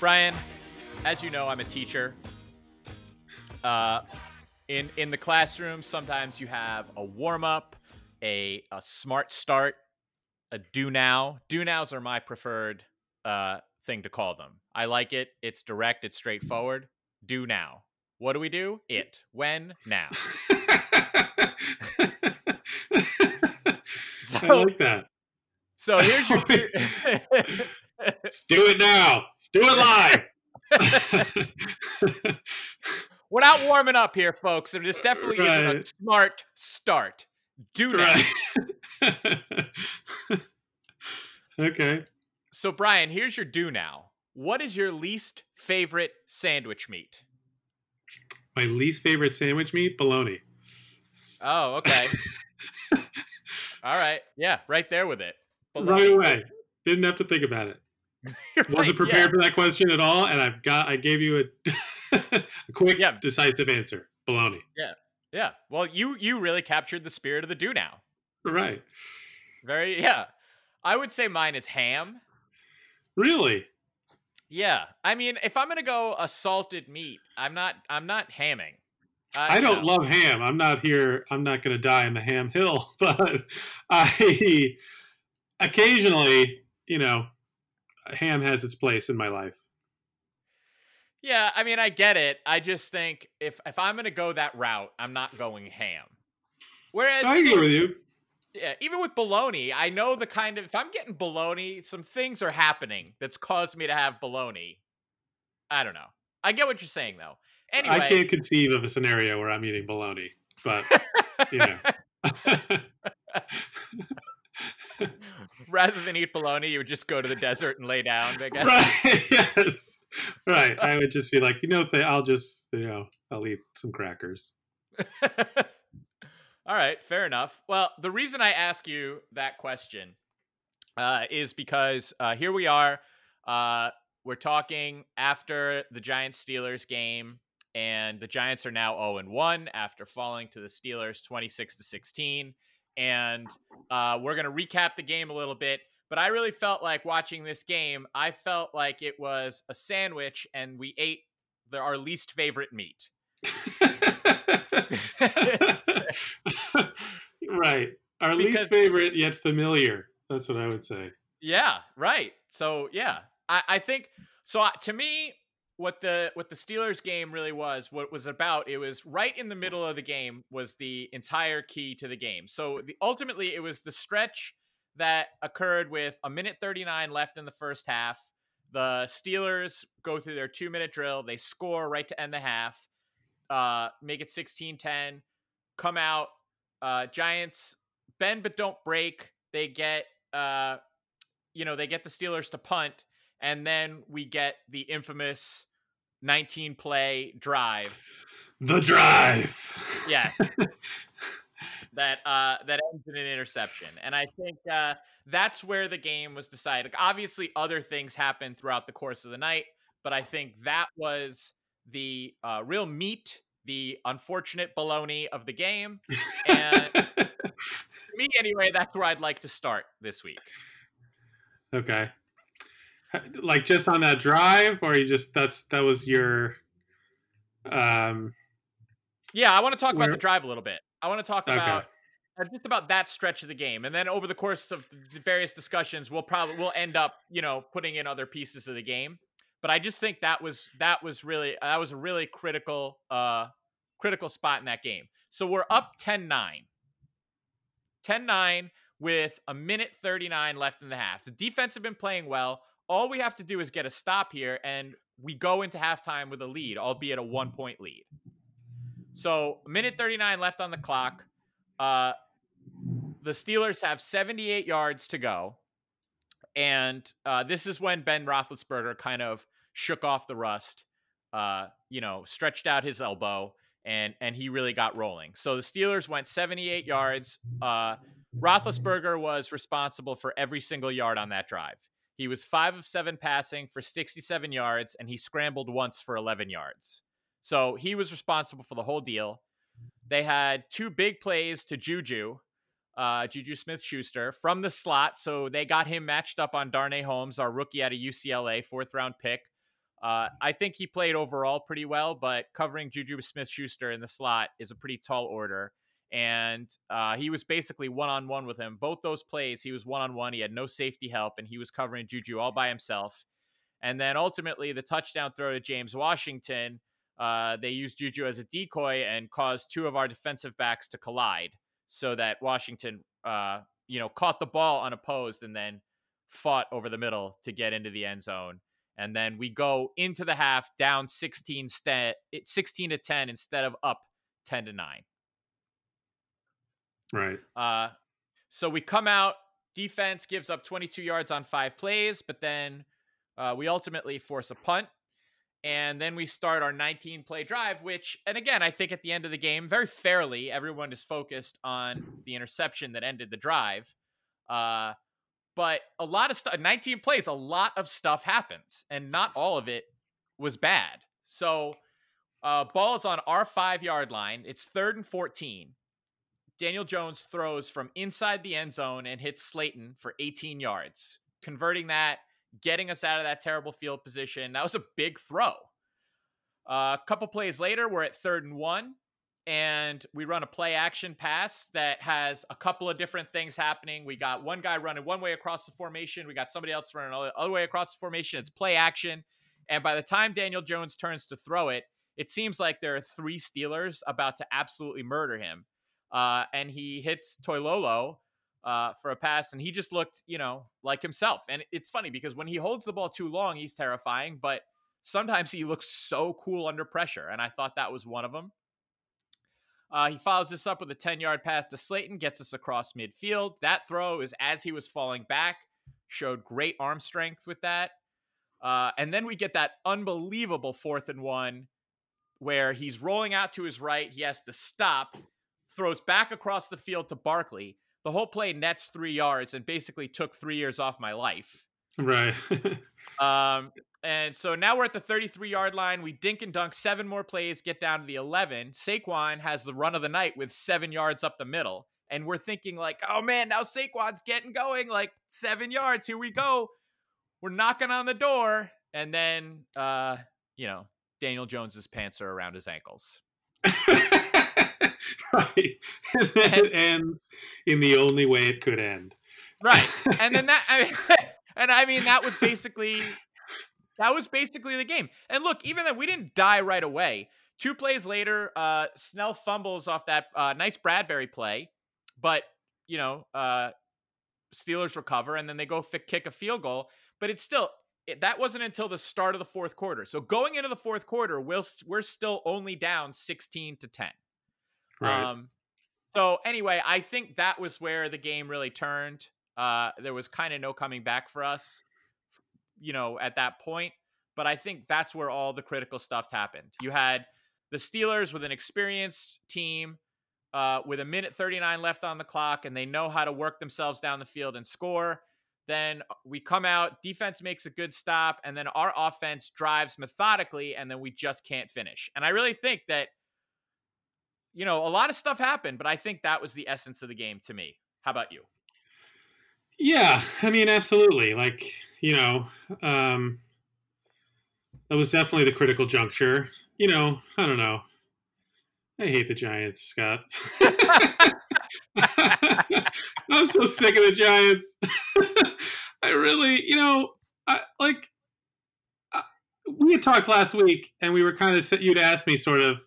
Brian, as you know, I'm a teacher. Uh, in in the classroom, sometimes you have a warm up, a a smart start, a do now. Do nows are my preferred uh, thing to call them. I like it. It's direct. It's straightforward. Do now. What do we do? It. When? Now. I like that. So here's your. Let's do it now. Let's do it live. We're not warming up here, folks. There just definitely isn't a smart start. Do now. right. okay. So, Brian, here's your do now. What is your least favorite sandwich meat? My least favorite sandwich meat, bologna. Oh, okay. All right. Yeah, right there with it. Right away. Didn't have to think about it. Wasn't right, prepared yeah. for that question at all, and I've got I gave you a, a quick, Yeah. decisive answer. Bologna. Yeah. Yeah. Well, you you really captured the spirit of the do now. Right. Very yeah. I would say mine is ham. Really? Yeah. I mean, if I'm gonna go a salted meat, I'm not I'm not hamming. Uh, I don't know. love ham. I'm not here. I'm not going to die in the ham hill, but I occasionally, you know, ham has its place in my life. Yeah, I mean, I get it. I just think if if I'm gonna go that route, I'm not going ham. Whereas, I agree with you. Yeah, even with baloney, I know the kind of if I'm getting baloney, some things are happening that's caused me to have baloney. I don't know. I get what you're saying though. Anyway, I can't conceive of a scenario where I'm eating baloney, but you know. rather than eat baloney, you would just go to the desert and lay down. I guess. right. Yes. Right. I would just be like, you know, I'll just, you know, I'll eat some crackers. All right, fair enough. Well, the reason I ask you that question uh, is because uh, here we are. Uh, we're talking after the Giants Steelers game, and the Giants are now 0 and 1 after falling to the Steelers 26 to 16. And uh, we're going to recap the game a little bit. But I really felt like watching this game, I felt like it was a sandwich, and we ate the, our least favorite meat. right. Our Because- least favorite yet familiar. That's what I would say. Yeah, right. So yeah, I, I think so. uh, To me, what the what the Steelers game really was, what it was about, it was right in the middle of the game was the entire key to the game. So the ultimately, it was the stretch that occurred with a minute thirty nine left in the first half. The Steelers go through their two minute drill. They score right to end the half, uh, make it 16 10, come out. Uh, Giants bend but don't break. They get, uh, you know, they get the Steelers to punt, and then we get the infamous 19 play drive. The drive. Yeah. that uh that ends in an interception. And I think uh that's where the game was decided. Obviously other things happened throughout the course of the night, but I think that was the uh real meat, the unfortunate baloney of the game. And to me anyway, that's where I'd like to start this week. okay. Like just on that drive, or you just that's that was your um Yeah, I want to talk about the drive a little bit. I want to talk Okay. about uh, just about that stretch of the game, and then over the course of the various discussions, we'll probably we'll end up, you know, putting in other pieces of the game. But I just think that was that was really that was a really critical uh critical spot in that game. So we're up 10-9. 10-9 with a minute 39 left in the half. The defense have been playing well. All we have to do is get a stop here, and we go into halftime with a lead, albeit a one point lead. So, minute 39 left on the clock. Uh, the Steelers have 78 yards to go. And uh, this is when Ben Roethlisberger kind of shook off the rust, uh, you know, stretched out his elbow, and and he really got rolling. So the Steelers went 78 yards. Uh, Roethlisberger was responsible for every single yard on that drive. He was five of seven passing for 67 yards, and he scrambled once for 11 yards. So he was responsible for the whole deal. they had two big plays to Juju, uh, Juju Smith Schuster from the slot. So they got him matched up on Darnay Holmes, our rookie out of UCLA, fourth round pick. Uh, I think he played overall pretty well, but covering Juju Smith Schuster in the slot is a pretty tall order. And uh, he was basically one on one with him. Both those plays, he was one on one. He had no safety help, and he was covering Juju all by himself. And then ultimately, the touchdown throw to James Washington, uh, they used Juju as a decoy and caused two of our defensive backs to collide so that Washington, uh, you know, caught the ball unopposed and then fought over the middle to get into the end zone. And then we go into the half down 16, st- 16 to 10 instead of up 10 to 9. Right. Uh, so we come out, defense gives up 22 yards on five plays, but then uh, we ultimately force a punt. And then we start our 19 play drive, which, and again, I think at the end of the game, very fairly, everyone is focused on the interception that ended the drive. Uh, but a lot of stuff, 19 plays, a lot of stuff happens, and not all of it was bad. So, uh, ball is on our five yard line. It's third and 14. Daniel Jones throws from inside the end zone and hits Slayton for 18 yards, converting that, getting us out of that terrible field position. That was a big throw. Uh, a couple plays later, we're at third and one, and we run a play action pass that has a couple of different things happening. We got one guy running one way across the formation, we got somebody else running the other way across the formation. It's play action. And by the time Daniel Jones turns to throw it, it seems like there are three Steelers about to absolutely murder him uh, and he hits Toilolo uh, for a pass, and he just looked, you know, like himself. And it's funny because when he holds the ball too long, he's terrifying, but sometimes he looks so cool under pressure, and I thought that was one of them. Uh, he follows this up with a 10 yard pass to Slayton, gets us across midfield. That throw is as he was falling back, showed great arm strength with that. Uh, and then we get that unbelievable fourth and one where he's rolling out to his right. He has to stop throws back across the field to Barkley. The whole play nets three yards and basically took three years off my life. Right. um, and so now we're at the 33 yard line. We dink and dunk seven more plays, get down to the 11. Saquon has the run of the night with seven yards up the middle. And we're thinking, like, oh man, now Saquon's getting going, like seven yards. Here we go. We're knocking on the door. And then, uh, you know, Daniel Jones's pants are around his ankles. right. And then it ends in the only way it could end. Right. And then that, I mean, and I mean, that was basically, that was basically the game. And look, even though we didn't die right away, two plays later, uh, Snell fumbles off that uh, nice Bradberry play, but, you know, uh, Steelers recover and then they go f- kick a field goal. But it's still, it, that wasn't until the start of the fourth quarter. So going into the fourth quarter, we'll, we're still only down 16 to 10. Right. Um, so anyway, I think that was where the game really turned. Uh, there was kind of no coming back for us, you know, at that point. But I think that's where all the critical stuff happened. You had the Steelers with an experienced team uh, with a minute 39 left on the clock, and they know how to work themselves down the field and score. Then we come out, defense makes a good stop, and then our offense drives methodically, and then we just can't finish. And I really think that you know, a lot of stuff happened, but I think that was the essence of the game to me. How about you? Yeah, I mean, absolutely. Like, you know, um, that was definitely the critical juncture. You know, I don't know. I hate the Giants, Scott. I'm so sick of the Giants. I really, you know, I, like I, we had talked last week, and we were kind of you'd asked me sort of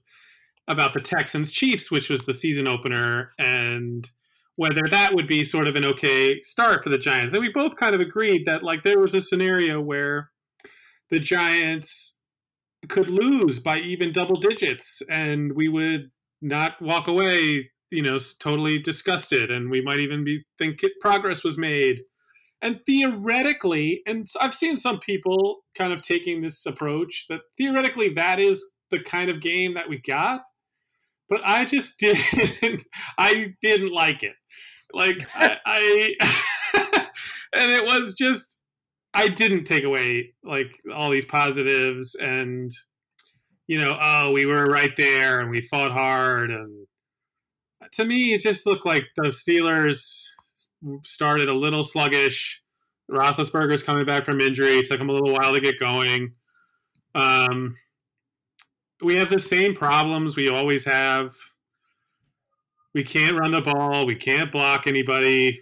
about the Texans Chiefs, which was the season opener, and whether that would be sort of an okay start for the Giants. And we both kind of agreed that like there was a scenario where the Giants could lose by even double digits and we would not walk away, you know, totally disgusted and we might even be think progress was made. And theoretically, and I've seen some people kind of taking this approach that theoretically that is the kind of game that we got but I just didn't. I didn't like it. Like I, I and it was just I didn't take away like all these positives and you know oh we were right there and we fought hard and to me, it just looked like the Steelers started a little sluggish. Roethlisberger's coming back from injury. It took him a little while to get going. Um, we have the same problems we always have. We can't run the ball. We can't block anybody.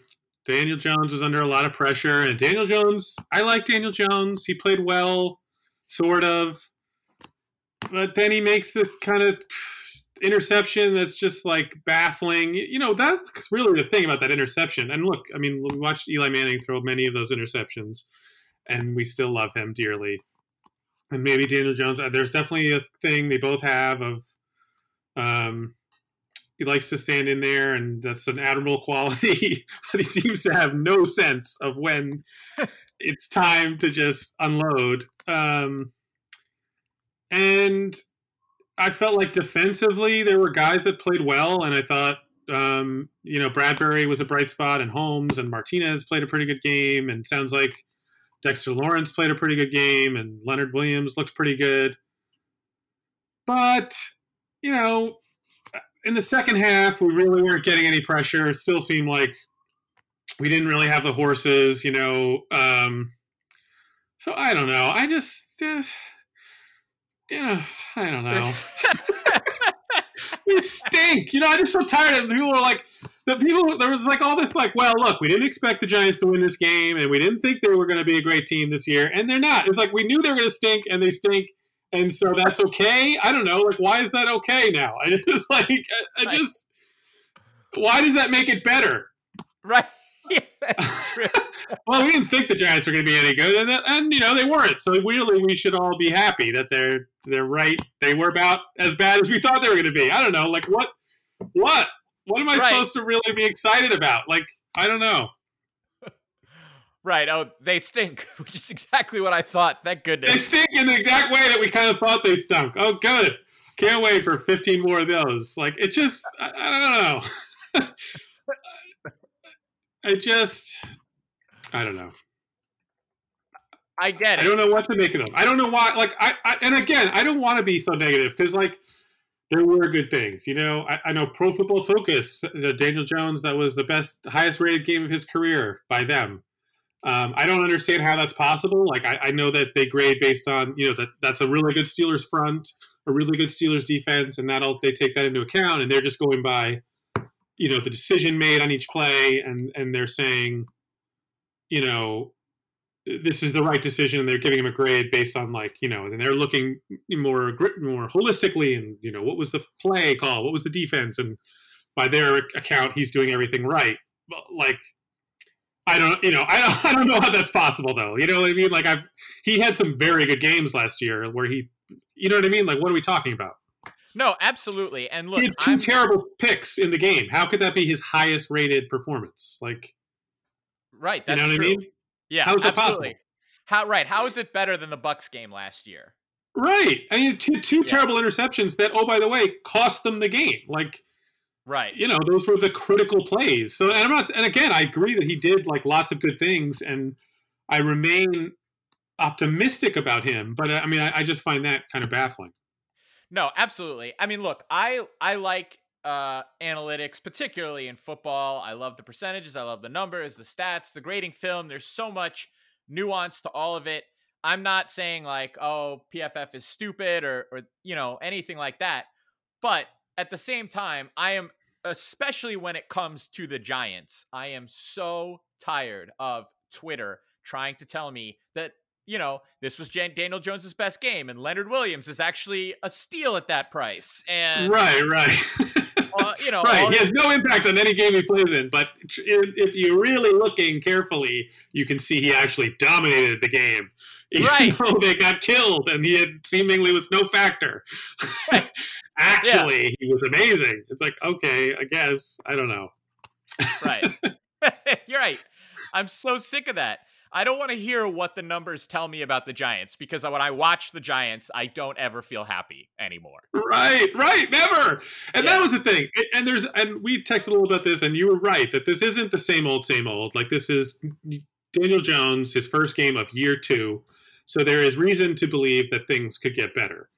Daniel Jones was under a lot of pressure, and Daniel Jones, I like Daniel Jones. He played well, sort of, but then he makes the kind of interception that's just like baffling. You know, that's really the thing about that interception. And look, I mean, we watched Eli Manning throw many of those interceptions, and we still love him dearly. And maybe Daniel Jones. uh, There's definitely a thing they both have of, um, he likes to stand in there, and that's an admirable quality. but he seems to have no sense of when it's time to just unload. Um, and I felt like defensively there were guys that played well, and I thought um, you know Bradberry was a bright spot, and Holmes and Martinez played a pretty good game, and sounds like Dexter Lawrence played a pretty good game, and Leonard Williams looked pretty good. But you know, in the second half, we really weren't getting any pressure. It still seemed like we didn't really have the horses, you know. Um, so I don't know. I just. Uh, yeah, I don't know. we stink. You know, I'm just so tired of people are like the people there was like all this like, well, look, we didn't expect the Giants to win this game and we didn't think they were gonna be a great team this year, and they're not. It's like we knew they were gonna stink and they stink, and so that's okay. I don't know, like why is that okay now? I just like I, I just why does that make it better? Right. Yeah. Well, we didn't think the Giants were going to be any good, and, and you know they weren't. So really, we should all be happy that they're they're right. They were about as bad as we thought they were going to be. I don't know, like what, what, what am I Right. supposed to really be excited about? Like I don't know. right. Oh, they stink, which is exactly what I thought. Thank goodness. They stink in the exact way that we kind of thought they stunk. Oh, good. Can't wait for 15 more of those. Like it just, I, I don't know. I just, I don't know. I get it. I don't know what to make of them. I don't know why. Like, I, I and again, I don't want to be so negative because, like, there were good things. You know, I, I know Pro Football Focus, uh, Daniel Jones, that was the best, highest rated game of his career by them. Um, I don't understand how that's possible. Like, I, I know that they grade based on, you know, that that's a really good Steelers front, a really good Steelers defense, and that'll they take that into account, and they're just going by, you know, the decision made on each play, and and they're saying, you know, this is the right decision and they're giving him a grade based on like you know and they're looking more more holistically and you know what was the play call? What was the defense? And by their account he's doing everything right. But like i don't you know i don't, I don't know how that's possible though. You know what i mean? Like i've he had some very good games last year where he you know what i mean? Like what are we talking about No, absolutely. And look, he had 2 I'm, terrible picks in the game how could that be his highest rated performance like right. you know what true. i mean Yeah. How is that possible? How right? How is it better than the Bucks game last year? Right. I mean, two, two Yeah. terrible interceptions that, oh, by the way, cost them the game. Like, Right. you know, those were the critical plays. So, and I'm not, and again, I agree that he did like lots of good things, and I remain optimistic about him. But uh, I mean, I, I just find that kind of baffling. No, absolutely. I mean, look, I I like uh analytics, particularly in football. I love the percentages, I love the numbers, the stats, the grading film. There's so much nuance to all of it. I'm not saying like, oh, PFF is stupid or or you know, anything like that. But at the same time, I am especially when it comes to the Giants, I am so tired of Twitter trying to tell me that you know, this was Jan- Daniel Jones's best game, and Leonard Williams is actually a steal at that price. And right, right. uh, you know, right. He has no impact on any game he plays in, but if you're really looking carefully, you can see he actually dominated the game. Even Right. though they got killed and he had seemingly was no factor. Right. actually, he was amazing. It's like, okay, I guess. I don't know. right. You're right. I'm so sick of that. I don't want to hear what the numbers tell me about the Giants because when I watch the Giants, I don't ever feel happy anymore. Right, right, never. And that was the thing. And- And there's and we texted a little about this, and you were right that this isn't the same old, same old. Like this is Daniel Jones, his first game of year two. So there is reason to believe that things could get better.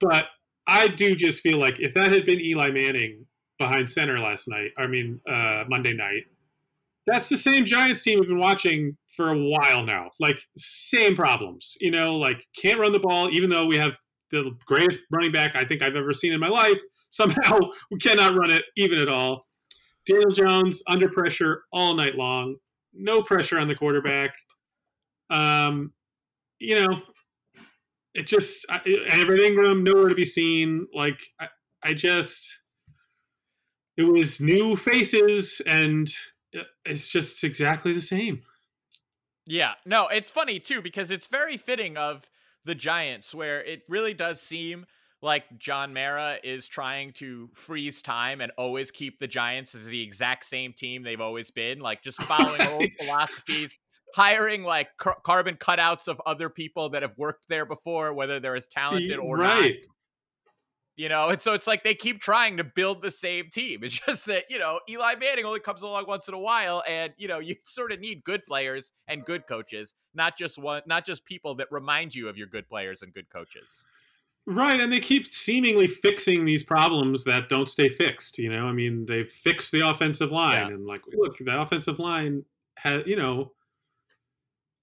But I do just feel like if that had been Eli Manning, behind center last night. I mean, uh, Monday night. That's the same Giants team we've been watching for a while now. Like same problems, you know. Like can't run the ball, even though we have the greatest running back I think I've ever seen in my life. Somehow we cannot run it even at all. Daniel Jones under pressure all night long. No pressure on the quarterback. Um, you know, it just I, Evan Engram nowhere to be seen. Like I, I just, it was new faces, and Uh, it's just exactly the same. Yeah, no, it's funny too because it's very fitting of the Giants, where it really does seem like John Mara is trying to freeze time and always keep the Giants as the exact same team they've always been, like just following old philosophies, hiring like car- carbon cutouts of other people that have worked there before, whether they're as talented or right. not. You know, and so it's like they keep trying to build the same team. It's just that, you know, Eli Manning only comes along once in a while and, you know, you sort of need good players and good coaches, not just one not just people that remind you of your good players and good coaches. Right, and they keep seemingly fixing these problems that don't stay fixed, you know? I mean, they've fixed the offensive line yeah. and like look, the offensive line has, you know,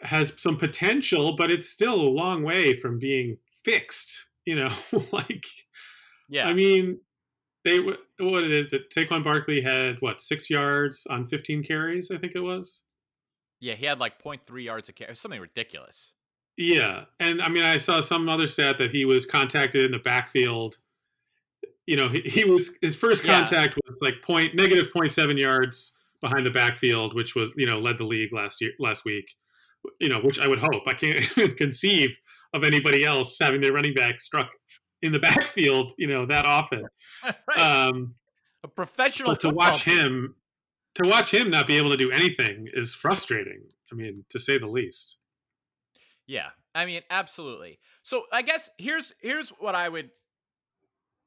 has some potential, but it's still a long way from being fixed, you know? like yeah. I mean, they what is it? Saquon Barkley had what six yards on 15 carries, I think it was. Yeah, he had like 0.3 yards a carry, something ridiculous. Yeah, and I mean, I saw some other stat that he was contacted in the backfield. You know, he, he was his first contact yeah. was like point negative 0.7 yards behind the backfield, which was you know led the league last year last week. You know, which I would hope. I can't even conceive of anybody else having their running back struck in the backfield, you know, that often. right. Um, a professional. But to watch team. him, to watch him not be able to do anything is frustrating. I mean, to say the least. Yeah, I mean, absolutely. So I guess here's here's what I would.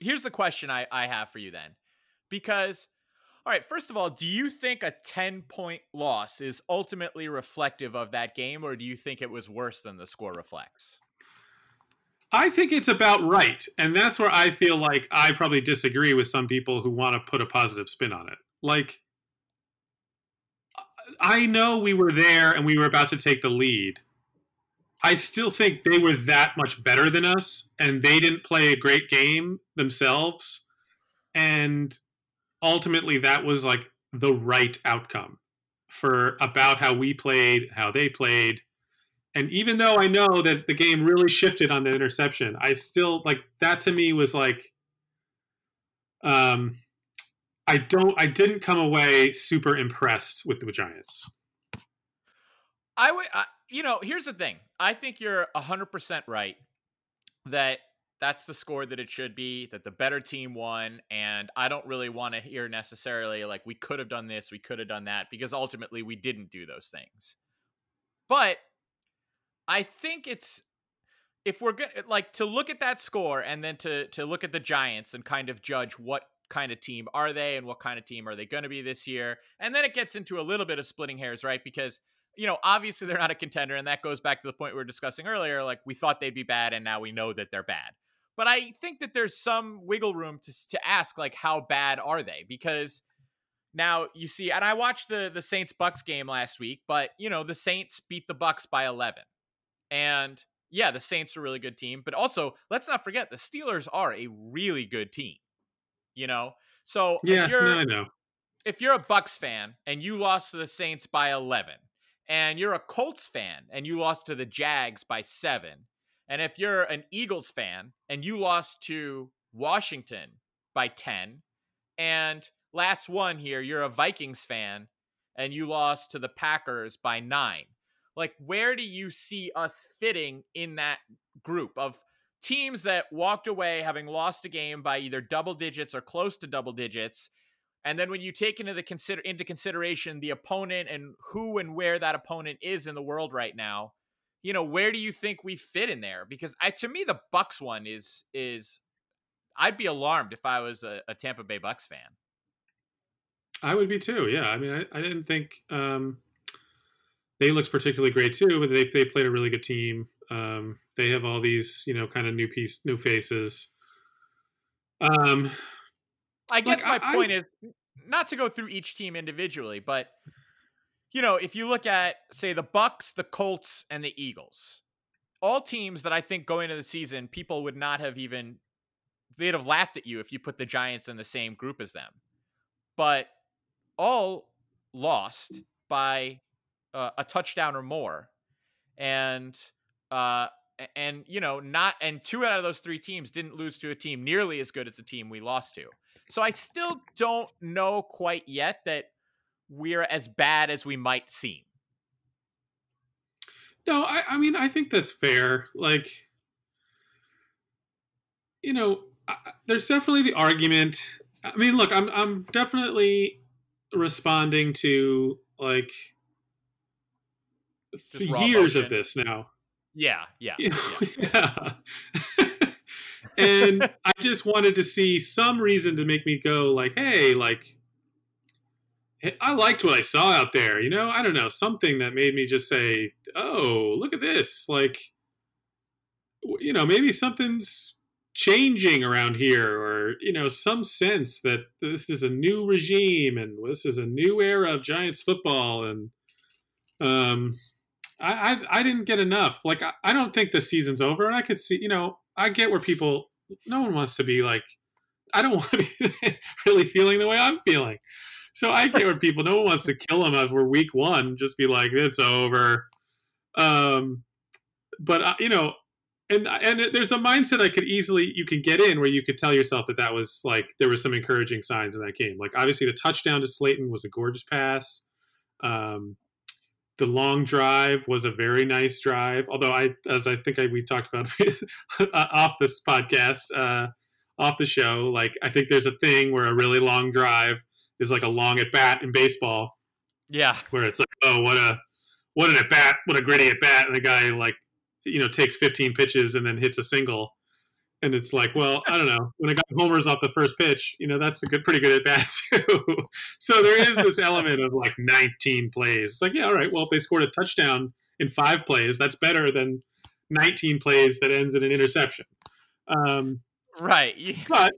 Here's the question I I have for you then, because. All right, first of all, do you think a 10 point loss is ultimately reflective of that game, or do you think it was worse than the score reflects? I think it's about right. And that's where I feel like I probably disagree with some people who want to put a positive spin on it. Like, I know we were there and we were about to take the lead. I still think they were that much better than us and they didn't play a great game themselves. And ultimately, that was like the right outcome for about how we played, how they played, and even though I know that the game really shifted on the interception, I still like that to me was like um I don't I didn't come away super impressed with the Giants. I would you know, here's the thing. I think you're 100% right that that's the score that it should be that the better team won and I don't really want to hear necessarily like we could have done this, we could have done that because ultimately we didn't do those things. But I think it's if we're going like to look at that score and then to to look at the Giants and kind of judge what kind of team are they and what kind of team are they going to be this year. And then it gets into a little bit of splitting hairs, right? Because you know, obviously they're not a contender and that goes back to the point we were discussing earlier like we thought they'd be bad and now we know that they're bad. But I think that there's some wiggle room to to ask like how bad are they? Because now you see, and I watched the the Saints Bucks game last week, but you know the Saints beat the Bucks by 11. And yeah, the Saints are a really good team, but also let's not forget the Steelers are a really good team. You know, so yeah, if you're, no, I know. If you're a Bucks fan and you lost to the Saints by 11, and you're a Colts fan and you lost to the Jags by seven, and if you're an Eagles fan and you lost to Washington by 10, and last one here, you're a Vikings fan and you lost to the Packers by nine like where do you see us fitting in that group of teams that walked away having lost a game by either double digits or close to double digits? And then when you take into the consider into consideration the opponent and who and where that opponent is in the world right now you know where do you think we fit in there? Because I, to me the bucks one is is i'd be alarmed if i was a, a tampa bay bucks fan. I would be too yeah. I mean i, I didn't think um they looked particularly great too. But they they played a really good team. Um, they have all these you know kind of new piece new faces. Um, I guess Like, my I- point is not to go through each team individually, but you know, if you look at say the Bucks, the Colts, and the Eagles, all teams that I think going into the season, people would not have even they'd have laughed at you if you put the Giants in the same group as them. But all lost by uh, a touchdown or more. And uh and you know, not and two out of those three teams didn't lose to a team nearly as good as the team we lost to. So I still don't know quite yet that we're as bad as we might seem. No, I, I mean, I think that's fair. Like, you know, I, there's definitely the argument. I mean, look, I'm I'm definitely responding to like years of this now. Yeah, yeah. You know, yeah. yeah. and I just wanted to see some reason to make me go like, hey, like I liked what I saw out there, you know? I don't know, something that made me just say, "Oh, look at this." Like you know, maybe something's changing around here or, you know, some sense that this is a new regime and this is a new era of Giants football and um I, I I didn't get enough. Like I, I don't think the season's over, and I could see, you know, I get where people. No one wants to be like. I don't want to be really feeling the way I'm feeling. So I get where people. No one wants to kill them over week one. Just be like, it's over. Um, but uh, you know, and and there's a mindset I could easily you can get in where you could tell yourself that that was like there was some encouraging signs in that game. Like obviously the touchdown to Slayton was a gorgeous pass. Um, the long drive was a very nice drive. Although I, as I think I, we talked about uh, off this podcast, uh, off the show, like I think there's a thing where a really long drive is like a long at bat in baseball, Yeah. where it's like, oh, what a what an at bat, what a gritty at bat, and the guy like you know takes 15 pitches and then hits a single. And it's like, well, I don't know. When I got homers off the first pitch, you know, that's a good, pretty good at bat too. so there is this element of like 19 plays. It's like, yeah, all right. Well, if they scored a touchdown in five plays, that's better than 19 plays that ends in an interception. Um, Right. but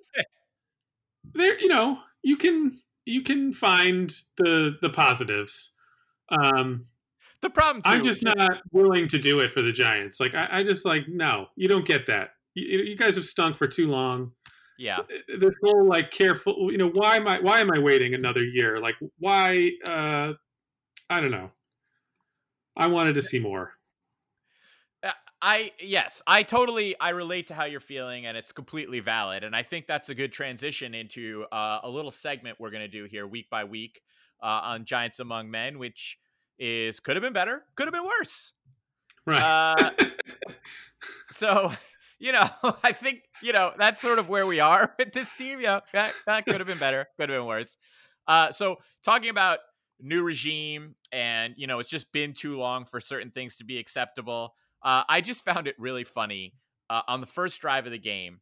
there, you know, you can you can find the the positives. Um, The problem too, I'm just not willing to do it for the Giants. Like I, I just like no, you don't get that. You, you guys have stunk for too long. Yeah. This whole like careful, you know, why am I why am I waiting another year? Like why? uh I don't know. I wanted to see more. I yes, I totally I relate to how you're feeling, and it's completely valid. And I think that's a good transition into uh, a little segment we're gonna do here week by week uh, on Giants Among Men, which is could have been better, could have been worse. Right. Uh, so you know, I think you know that's sort of where we are with this team. Yeah, that, that could have been better, could have been worse. Uh, so talking about new regime, and you know, it's just been too long for certain things to be acceptable. Uh, I just found it really funny uh, on the first drive of the game.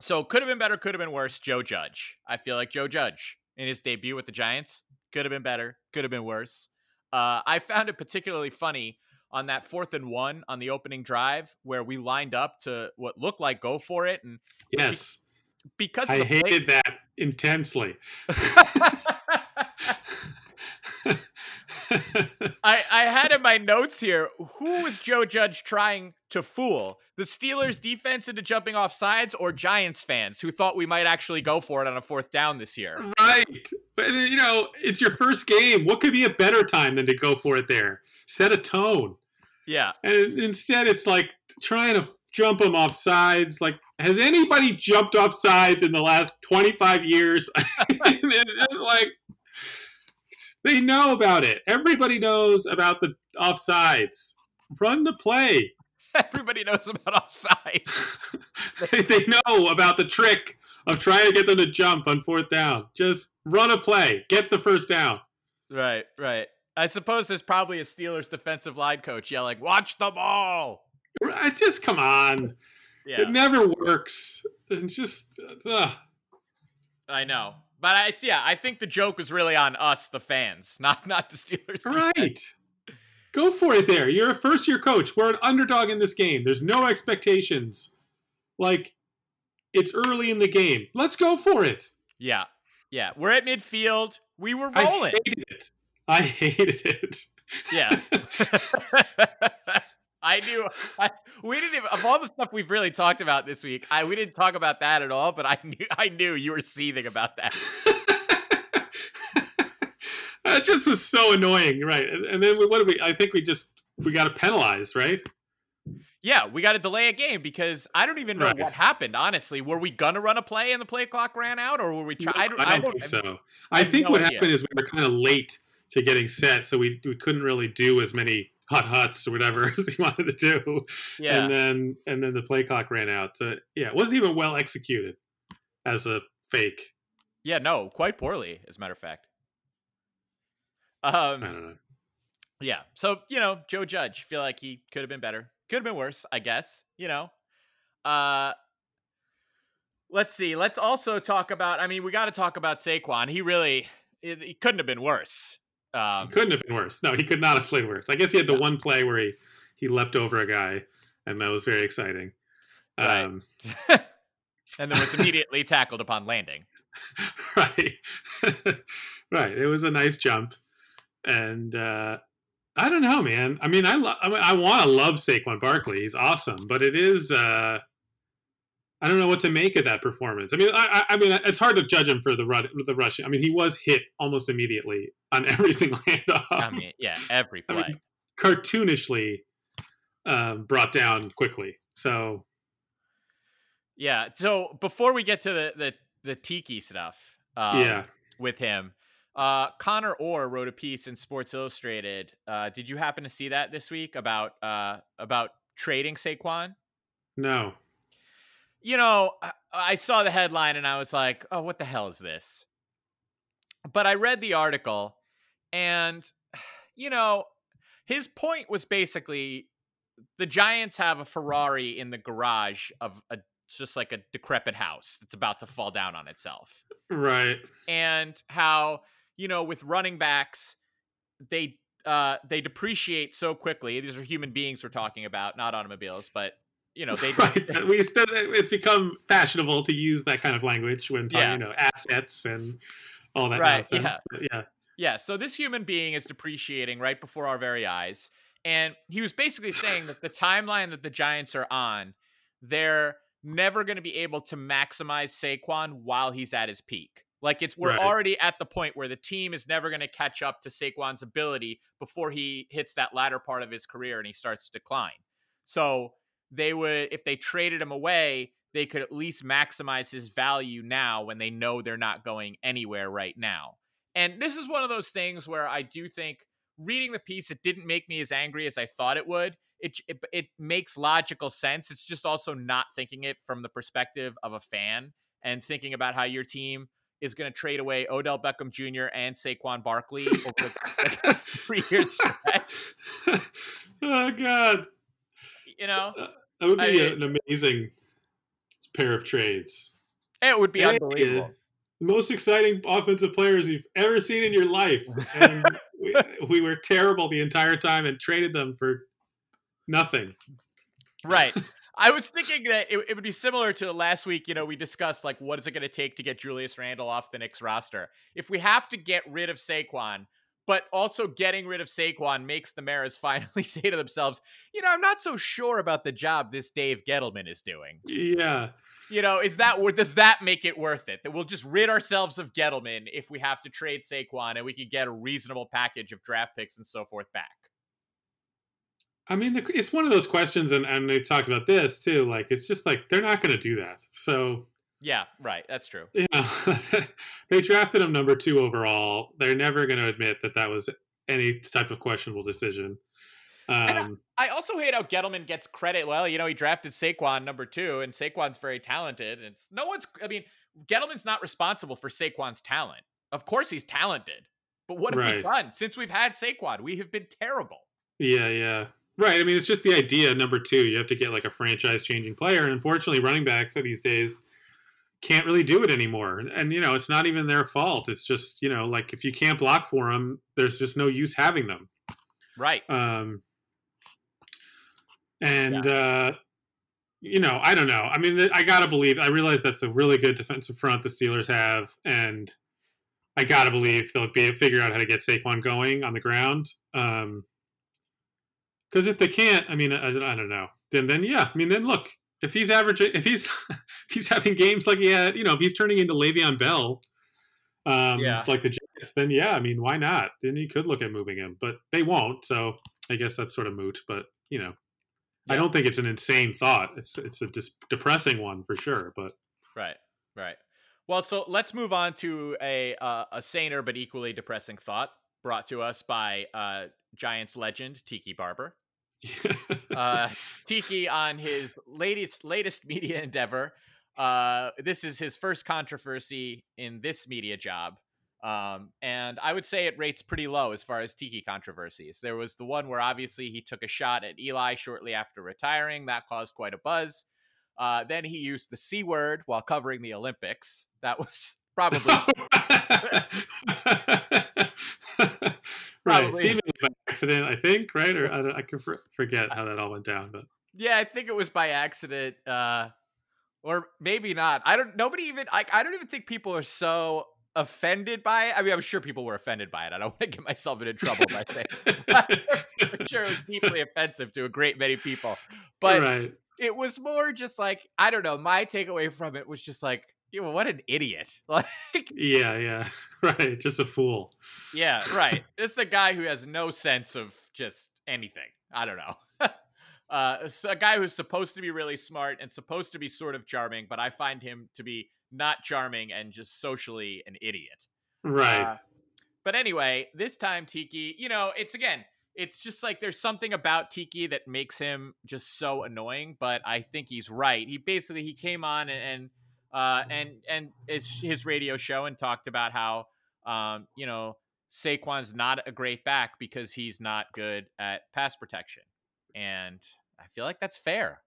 So could have been better, could have been worse. Joe Judge. I feel like Joe Judge in his debut with the Giants could have been better, could have been worse. Uh, I found it particularly funny on that fourth and one on the opening drive where we lined up to what looked like go for it, and yes. because I the play- hated that intensely. I, I had in my notes here who was Joe Judge trying to fool? The Steelers defense into jumping off sides or Giants fans who thought we might actually go for it on a fourth down this year? right. But you know, it's your first game. What could be a better time than to go for it there? Set a tone. Yeah. And instead it's like trying to jump them off sides. Like, has anybody jumped off sides in the last 25 years? it's like they know about it. Everybody knows about the offsides. Run the play. Everybody knows about offsides. they, they know about the trick of trying to get them to jump on fourth down. Just run a play, get the first down. right, right. I suppose there's probably a Steelers defensive line coach yelling, "Watch the ball!" Right, Just come on. Yeah, It never works. And just ugh. I know, but I, it's yeah. I think the joke was really on us, the fans, not not the Steelers. defense. right. Go for it there. You're a first year coach. We're an underdog in this game. There's no expectations. Like it's early in the game. Let's go for it. Yeah. Yeah. We're at midfield. We were I rolling. hated it. I hated it. Yeah. I knew I, we didn't even, of all the stuff we've really talked about this week. I we didn't talk about that at all, but I knew I knew you were seething about that. That just was so annoying, right? And, and then we, what did we? I think we just we got penalized, right? Yeah, we got to delay a game because I don't even know Right. what happened. Honestly, were we gonna run a play and the play clock ran out, or were we trying? I don't, I I don't don't think so. I I think no what idea. happened is we were kind of late to getting set, so we we couldn't really do as many hot huts or whatever as we wanted to do. Yeah, And then and then the play clock ran out. So yeah, it wasn't even well executed as a fake. yeah, no, quite poorly, as a matter of fact. I Um, don't know. yeah. So you know, Joe Judge, feel like he could have been better, could have been worse, I guess. You know, uh, let's see. Let's also talk about. I mean, we got to talk about Saquon. He really, it, he couldn't have been worse. Um, Couldn't have been worse. No, he could not have played worse. I guess he had the one play where he he leapt over a guy, and that was very exciting. Right. Um, and then was immediately tackled upon landing. right right it was a nice jump and uh i don't know man i mean i lo- i, mean, I want to love Saquon Barkley he's awesome but it is uh I don't know what to make of that performance. I mean, I, I I mean, it's hard to judge him for the run, the rushing. I mean, he was hit almost immediately on every single handoff. I mean, yeah, every I play. mean, cartoonishly um, brought down quickly. So yeah. So before we get to the the, the tiki stuff, um, yeah, with him, uh, Connor Orr wrote a piece in Sports Illustrated. Uh, did you happen to see that this week about uh about trading Saquon? no, you know, I- I saw the headline and I was like, oh, what the hell is this? But I read the article and, you know, his point was basically the Giants have a Ferrari in the garage of a just like a decrepit house that's about to fall down on itself. right, And how, you know, with running backs, they uh they depreciate so quickly. These are human beings we're talking about, not automobiles, but you know, they right. We still, it's become fashionable to use that kind of language when talking, Yeah. you know, assets and all that Right, nonsense. yeah. Yeah, Yeah, so this human being is depreciating right before our very eyes. And he was basically saying that the timeline that the Giants are on, they're never going to be able to maximize Saquon while he's at his peak. Like it's we're Right. already at the point where the team is never going to catch up to Saquon's ability before he hits that latter part of his career and he starts to decline. So they would if they traded him away, they could at least maximize his value now when they know they're not going anywhere right now. And this is one of those things where I do think reading the piece, it didn't make me as angry as I thought it would. It, it, it makes logical sense. It's just also not thinking it from the perspective of a fan and thinking about how your team is going to trade away Odell Beckham Jr. and Saquon Barkley over like a three year stretch. oh god, You know, uh, that would be I- an amazing pair of trades. it would be Hey, unbelievable. The most exciting offensive players you've ever seen in your life, and we, we were terrible the entire time and traded them for nothing. Right. I was thinking that it, it would be similar to last week. You know, we discussed like what is it going to take to get Julius Randle off the Knicks roster. If we have to get rid of Saquon, but also getting rid of Saquon makes the Maras finally say to themselves, you know, I'm not so sure about the job this Dave Gettleman is doing. Yeah, You know, is that does that make it worth it? That we'll just rid ourselves of Gettleman if we have to trade Saquon and we could get a reasonable package of draft picks and so forth back. I mean, it's one of those questions, and, and they've talked about this too. Like, it's just like they're not going to do that. So, Yeah, right. That's true. know, they drafted him number two overall. They're never going to admit that that was any type of questionable decision. I- Um, I also hate how Gettleman gets credit. Well, you know, he drafted Saquon number two, and Saquon's very talented. And it's no one's. I mean, Gettleman's not responsible for Saquon's talent. Of course, he's talented, but what have we done since we've had Saquon? We have been terrible. Yeah, yeah. Right. I mean, it's just the idea. Number two, you have to get like a franchise changing player. And unfortunately, running backs are these days can't really do it anymore. And, you know, it's not even their fault. It's just, you know, like if you can't block for them, there's just no use having them. Right. Um, and, uh, you know, I don't know. I mean, I gotta believe. I realize that's a really good defensive front the Steelers have, and I gotta believe they'll be figure out how to get Saquon going on the ground. Um, because if they can't, I mean, I, I don't know. Then, then yeah, I mean, then look, if he's averaging, if he's if he's having games like he had, you know, if he's turning into Le'Veon Bell, um, Yeah. like the Giants, then yeah, I mean, why not? Then you could look at moving him, but they won't. So I guess that's sort of moot. But you know, I don't think it's an insane thought. It's it's a dis- depressing one for sure. But Right, right. Well, so let's move on to a uh, a saner but equally depressing thought brought to us by uh, Giants legend Tiki Barber. Uh, Tiki on his latest latest media endeavor. Uh, this is his first controversy in this media job. Um, and I would say it rates pretty low as far as Tiki controversies. There was the one where obviously he took a shot at Eli shortly after retiring. That caused quite a buzz. Uh, then he used the C word while covering the Olympics. That was probably right, seemingly by accident, I think. Right, or I, I can for, forget how that all went down. But Yeah, I think it was by accident, uh, or maybe not. I don't. Nobody even. I. I don't even think people are so offended by it. I mean, I'm sure people were offended by it. I don't want to get myself into trouble by saying. I'm sure it was deeply offensive to a great many people, but right, it was more just like I don't know. My takeaway from it was just like, you know, what an idiot. Like, yeah, yeah, right, just a fool. yeah, right. It's the guy who has no sense of just anything. I don't know. uh, a guy who's supposed to be really smart and supposed to be sort of charming, but I find him to be not charming and just socially an idiot. Right, Uh, but anyway, this time Tiki, you know, it's again, it's just like there's something about Tiki that makes him just so annoying. But I think he's right. He basically he came on and and uh, and and it's his radio show and talked about how um, you know Saquon's not a great back because he's not good at pass protection, and I feel like that's fair.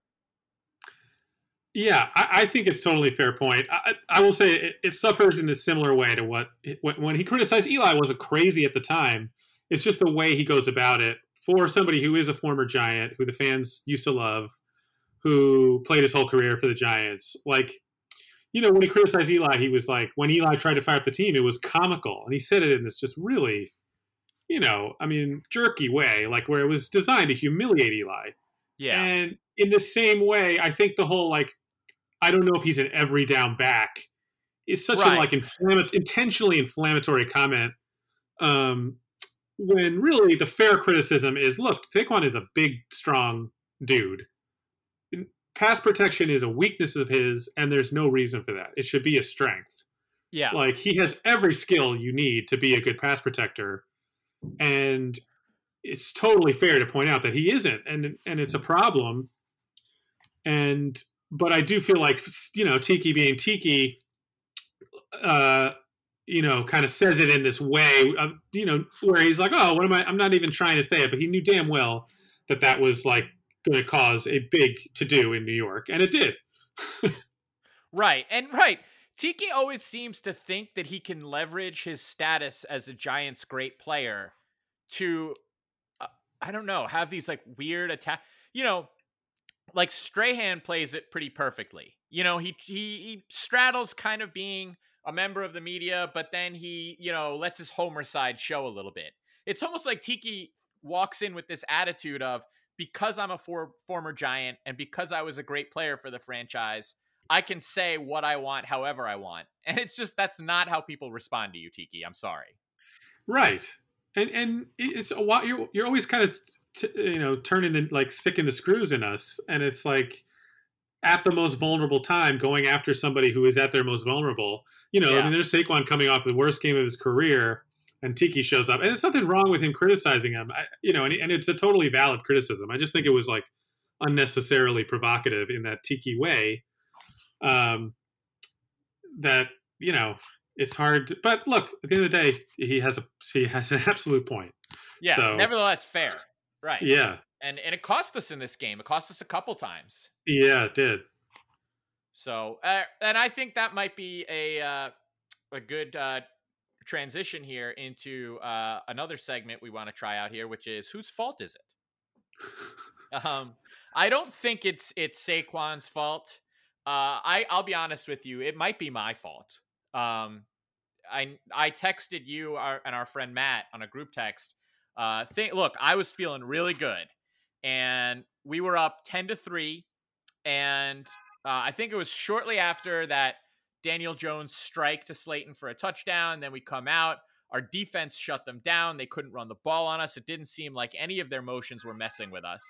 Yeah, I, I think it's totally fair point. I, I will say it, it suffers in a similar way to what when, when he criticized Eli wasn't crazy at the time. It's just the way he goes about it for somebody who is a former Giant, who the fans used to love, who played his whole career for the Giants. Like, you know, when he criticized Eli, he was like, when Eli tried to fire up the team, it was comical, and he said it in this just really, you know, I mean, jerky way, like where it was designed to humiliate Eli. Yeah, And in the same way, I think the whole like, I don't know if he's an every down back is such Right. a like inflammatory, intentionally inflammatory comment. Um, when really the fair criticism is, look, Saquon is a big, strong dude. Pass protection is a weakness of his, and there's no reason for that. It should be a strength. Yeah, like he has every skill you need to be a good pass protector and it's totally fair to point out that he isn't and and it's a problem. And but i do feel like you know tiki being tiki uh you know kind of says it in this way of, you know where he's like oh what am i i'm not even trying to say it but he knew damn well that that was like going to cause a big to do in new york and it did Right. And right. Tiki always seems to think that he can leverage his status as a Giants great player to uh, I don't know, have these like weird attack. You know, like Strahan plays it pretty perfectly. You know, he he he straddles kind of being a member of the media, but then he, you know, lets his homer side show a little bit. It's almost like Tiki walks in with this attitude of because I'm a for, former Giant and because I was a great player for the franchise, I can say what I want however I want. And it's just that's not how people respond to you, Tiki. I'm sorry. Right, and and it's a while. You're you're always kind of t- you know turning the like sticking the screws in us, and it's like at the most vulnerable time going after somebody who is at their most vulnerable. You know, I mean, there's Saquon coming off the worst game of his career, and Tiki shows up, and there's nothing wrong with him criticizing him. I, you know, and, and it's a totally valid criticism. I just think it was like unnecessarily provocative in that Tiki way. Um, that you know it's hard to, but look at the end of the day he has a he has an absolute point Yeah, So- nevertheless fair. Right. yeah And and it cost us in this game. It cost us a couple times. yeah it did So, uh, and I think that might be a uh, a good uh, transition here into uh, another segment we want to try out here, which is whose fault is it? Um, I don't think it's it's Saquon's fault. Uh, I I'll be honest with you, it might be my fault. Um, I I texted you our, and our friend Matt on a group text. Uh, think look, I was feeling really good, and we were up ten to three, and uh, I think it was shortly after that Daniel Jones strike to Slayton for a touchdown. Then we come out. Our defense shut them down. They couldn't run the ball on us. It didn't seem like any of their motions were messing with us.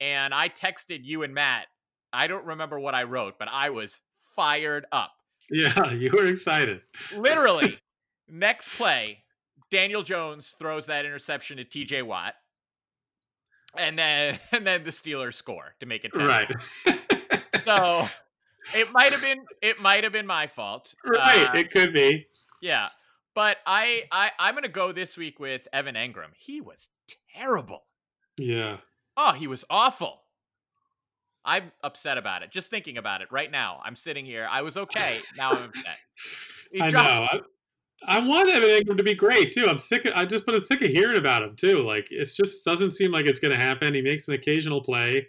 And I texted you and Matt. I don't remember what I wrote, but I was fired up. Yeah, you were excited. Literally, next play, Daniel Jones throws that interception to TJ Watt. And then and then the Steelers score to make it 10. Right. So it might have been it might have been my fault. right. Uh, it could be. yeah. But I, I I'm gonna go this week with Evan Engram. He was terrible. Yeah. Oh, he was awful. I'm upset about it. Just thinking about it right now. I'm sitting here. I was okay. Now I'm upset. He I dropped- know. I, I want Evan Engram to be great too. I'm sick. Of, I just, but I'm sick of hearing about him too. Like it just doesn't seem like it's going to happen. He makes an occasional play.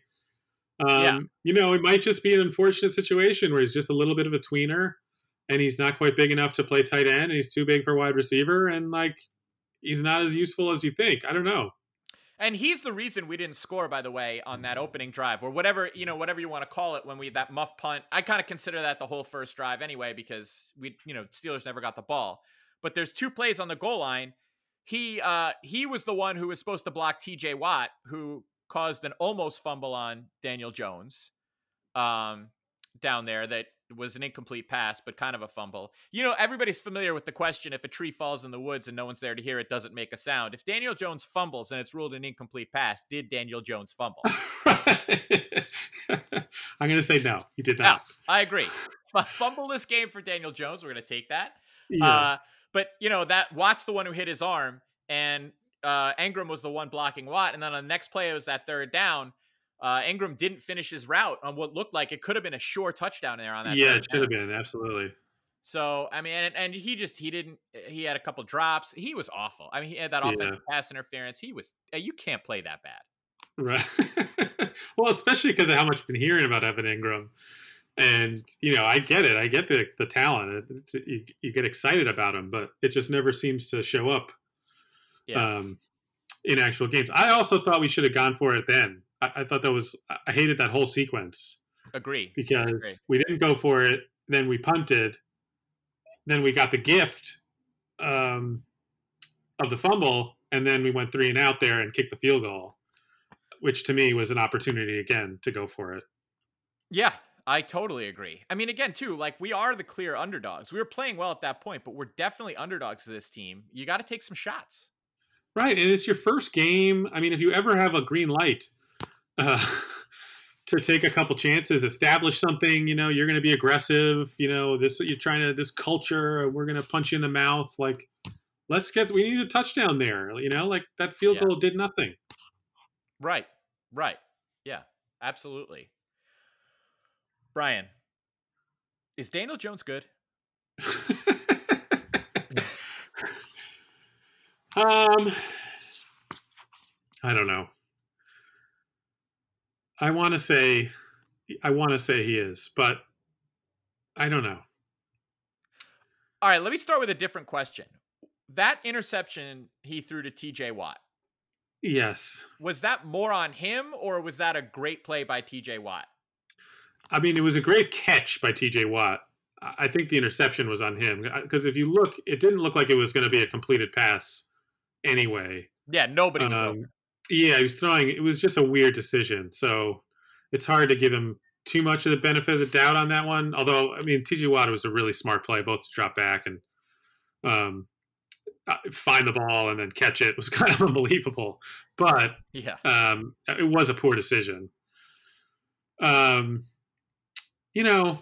Um, Yeah. You know, it might just be an unfortunate situation where he's just a little bit of a tweener, and he's not quite big enough to play tight end, and he's too big for wide receiver, and like he's not as useful as you think. I don't know. And he's the reason we didn't score, by the way, on that opening drive or whatever you know, whatever you want to call it. When we that muff punt, I kind of consider that the whole first drive anyway because we, you know, Steelers never got the ball. But there's two plays on the goal line. He uh he was the one who was supposed to block T.J. Watt, who caused an almost fumble on Daniel Jones, um, down there. That was an incomplete pass, but kind of a fumble. You know, everybody's familiar with the question: if a tree falls in the woods and no one's there to hear it, doesn't make a sound. If Daniel Jones fumbles and it's ruled an incomplete pass, did Daniel Jones fumble? I'm going to say no. He did No, not. I agree. Fumble this game for Daniel Jones. We're gonna take that. Yeah. Uh, but you know that Watt's the one who hit his arm, and uh, Engram was the one blocking Watt. And then on the next play, it was that third down. Uh, Engram didn't finish his route on what looked like it could have been a sure touchdown there on that. yeah, it should have been absolutely. So I mean, and, and he just he didn't. He had a couple drops. He was awful. I mean, he had that Yeah. offensive pass interference. He was. uh, You can't play that bad. Right. well, especially because of how much I've been hearing about Evan Engram, and you know, I get it. I get the the talent. It's, you, you get excited about him, but it just never seems to show up. Yeah. Um, in actual games, I also thought we should have gone for it then. I, I thought that was. I hated that whole sequence Agree. because Agree. we didn't go for it. Then we punted. Then we got the gift um, of the fumble, and then we went three and out there and kicked the field goal, which to me was an opportunity again to go for it. Yeah, I totally agree. I mean, again, too, like we are the clear underdogs. We were playing well at that point, but we're definitely underdogs to this team. You got to take some shots. Right, and it's your first game. I mean, if you ever have a green light uh, to take a couple chances, establish something, you know, you're going to be aggressive. You know, this you're trying to this culture. We're going to punch you in the mouth. Like, let's get. We need a touchdown there. You know, like that field Yeah. goal did nothing. Right. Right. Yeah, absolutely. Brian, is Daniel Jones good? um, I don't know. I want to say, I want to say he is, but I don't know. All right, let me start with a different question. That interception he threw to TJ Watt, Yes, was that more on him or was that a great play by TJ Watt? I mean it was a great catch by T.J. Watt. I I think the interception was on him because if you look, it didn't look like it was going to be a completed pass anyway. Yeah, nobody was Um, yeah, he was throwing. It was just a weird decision. So it's hard to give him too much of the benefit of the doubt on that one. Although, I mean, TJ Watt was a really smart play, both to drop back and um, uh, find the ball and then catch it was kind of unbelievable. But Yeah. um, it was a poor decision. Um, you know,